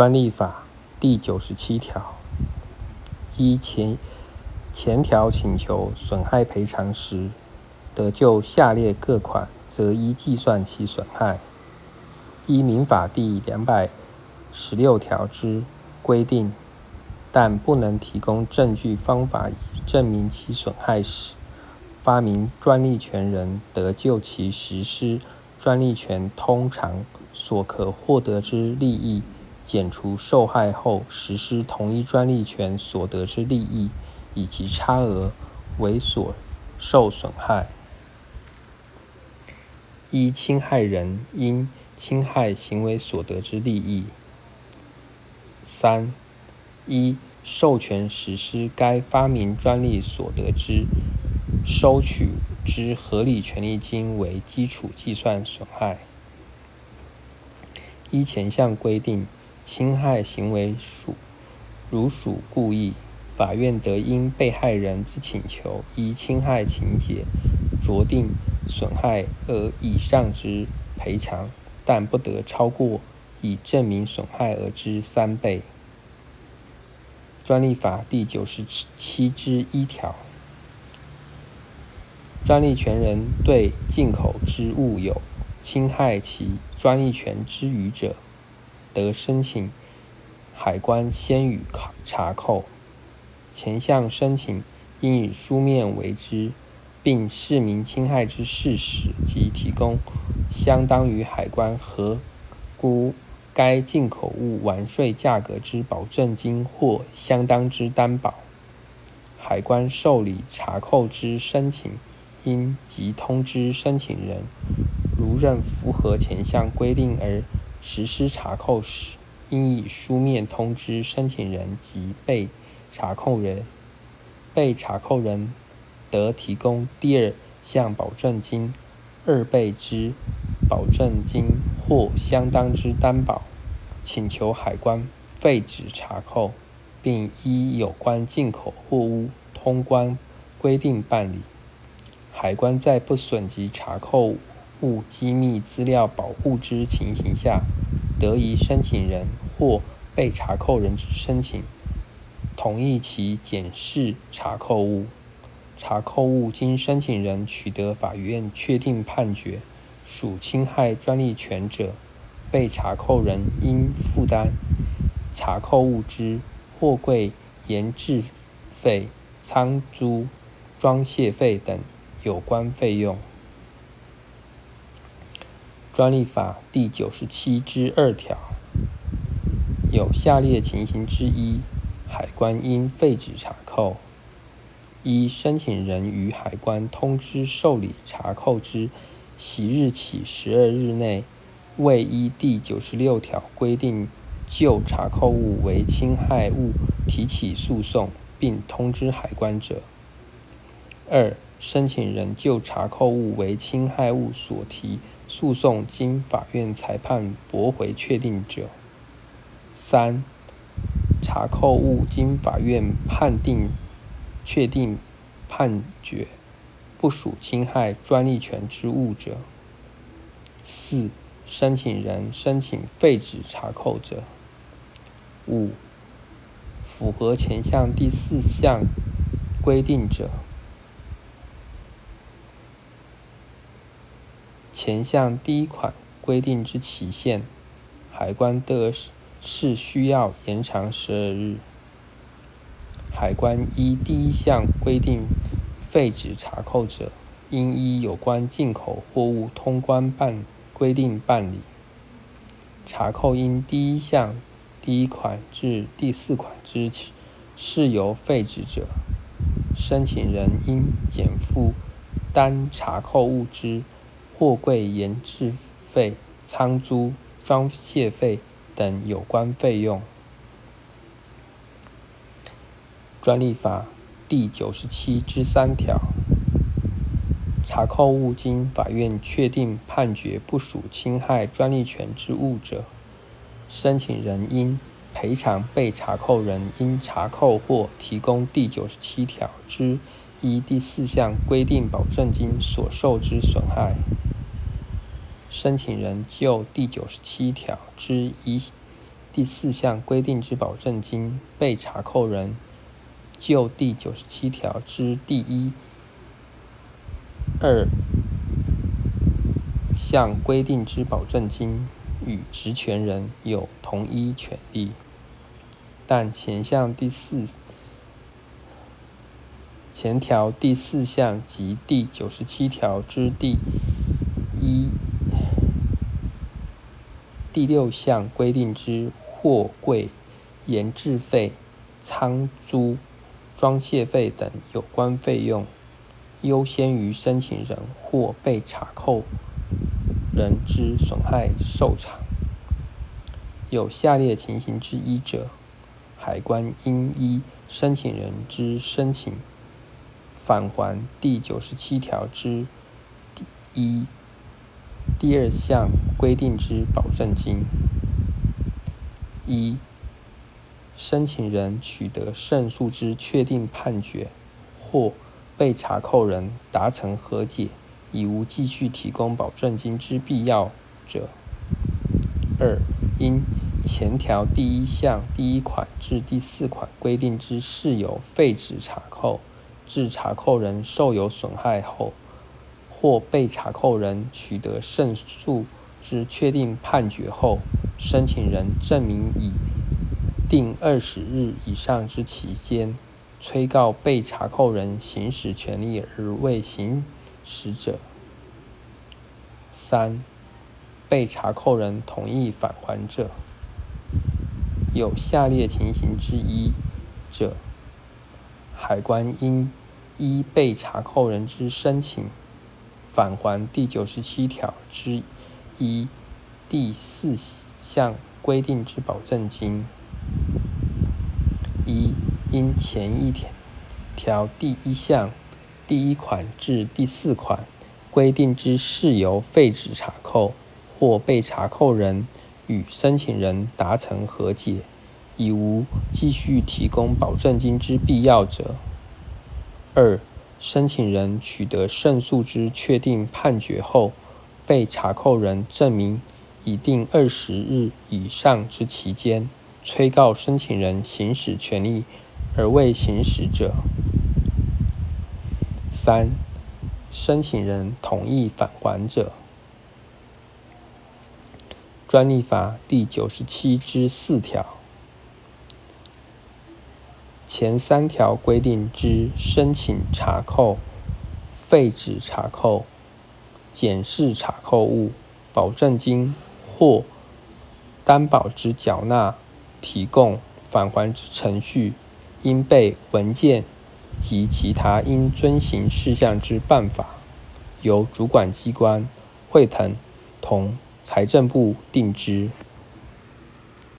专利法第九十七条，依前前条请求损害赔偿时，得就下列各款，择一计算其损害。依民法第两百十六条之规定，但不能提供证据方法以证明其损害时，发明专利权人得就其实施专利权通常所可获得之利益。减除受害后实施同一专利权所得之利益，以及差额为所受损害。一、侵害人因侵害行为所得之利益。三、一授权实施该发明专利所得之收取之合理权利金为基础计算损害。依前项规定。侵害行为属如属故意，法院得因被害人之请求，依侵害情节酌定损害额以上之赔偿，但不得超过以证明损害额之三倍。专利法第九十七之一条，专利权人对进口之物有侵害其专利权之余者。得申请海关先予查扣，前项申请应以书面为之，并示明侵害之事实及提供相当于海关核估该进口物完税价格之保证金或相当之担保。海关受理查扣之申请，应即通知申请人，如认符合前项规定而。实施查扣时，应以书面通知申请人及被查扣人。被查扣人得提供第二项保证金二倍之保证金或相当之担保，请求海关废止查扣，并依有关进口货物通关规定办理。海关在不损及查扣。物机密资料保护之情形下，得以申请人或被查扣人之申请，同意其检视查扣物。查扣物经申请人取得法院确定判决属侵害专利权者，被查扣人应负担查扣物之货柜延制费、仓租、装卸费等有关费用。专利法第九十七之二条，有下列情形之一，海关应废止查扣：一、申请人于海关通知受理查扣之即日起十二日内，未依第九十六条规定就查扣物为侵害物提起诉讼，并通知海关者；二、申请人就查扣物为侵害物所提。诉讼经法院裁判驳回确定者；三、查扣物经法院判定确定判决不属侵害专利权之物者；四、申请人申请废止查扣者；五、符合前项第四项规定者。前项第一款规定之期限，海关得是需要延长十二日。海关依第一项规定废止查扣者，应依有关进口货物通关办规定办理。查扣因第一项第一款至第四款之事由废止者，申请人应减负单查扣物之。货柜延制费、仓租、装卸费等有关费用。专利法第九十七之三条，查扣物经法院确定判决不属侵害专利权之物者，申请人应赔偿被查扣人因查扣或提供第九十七条之一第四项规定保证金所受之损害。申请人就第九十七条之一第四项规定之保证金，被查扣人就第九十七条之第一、二项规定之保证金与职权人有同一权利，但前项第四。前条第四项及第九十七条之第一、第六项规定之货柜延制费、仓租、装卸费等有关费用，优先于申请人或被查扣人之损害受偿。有下列情形之一者，海关应依申请人之申请。返还第九十七条之第一、第二项规定之保证金：一、申请人取得胜诉之确定判决，或被查扣人达成和解，已无继续提供保证金之必要者；二、因前条第一项第一款至第四款规定之事由废止查扣。致查扣人受有损害后，或被查扣人取得胜诉之确定判决后，申请人证明已定二十日以上之期间，催告被查扣人行使权利而未行使者；三、被查扣人同意返还者，有下列情形之一者，海关应。依被查扣人之申请，返还第九十七条之一第四项规定之保证金：一、因前一条条第一项第一款至第四款规定之事由废止查扣，或被查扣人与申请人达成和解，已无继续提供保证金之必要者。二、申请人取得胜诉之确定判决后，被查扣人证明已定二十日以上之期间，催告申请人行使权利而未行使者。三、申请人同意返还者。专利法第九十七之四条。前三条规定之申请查扣、废止查扣、检视查扣物、保证金或担保之缴纳、提供、返还之程序，应备文件及其他应遵行事项之办法，由主管机关会同同财政部定之。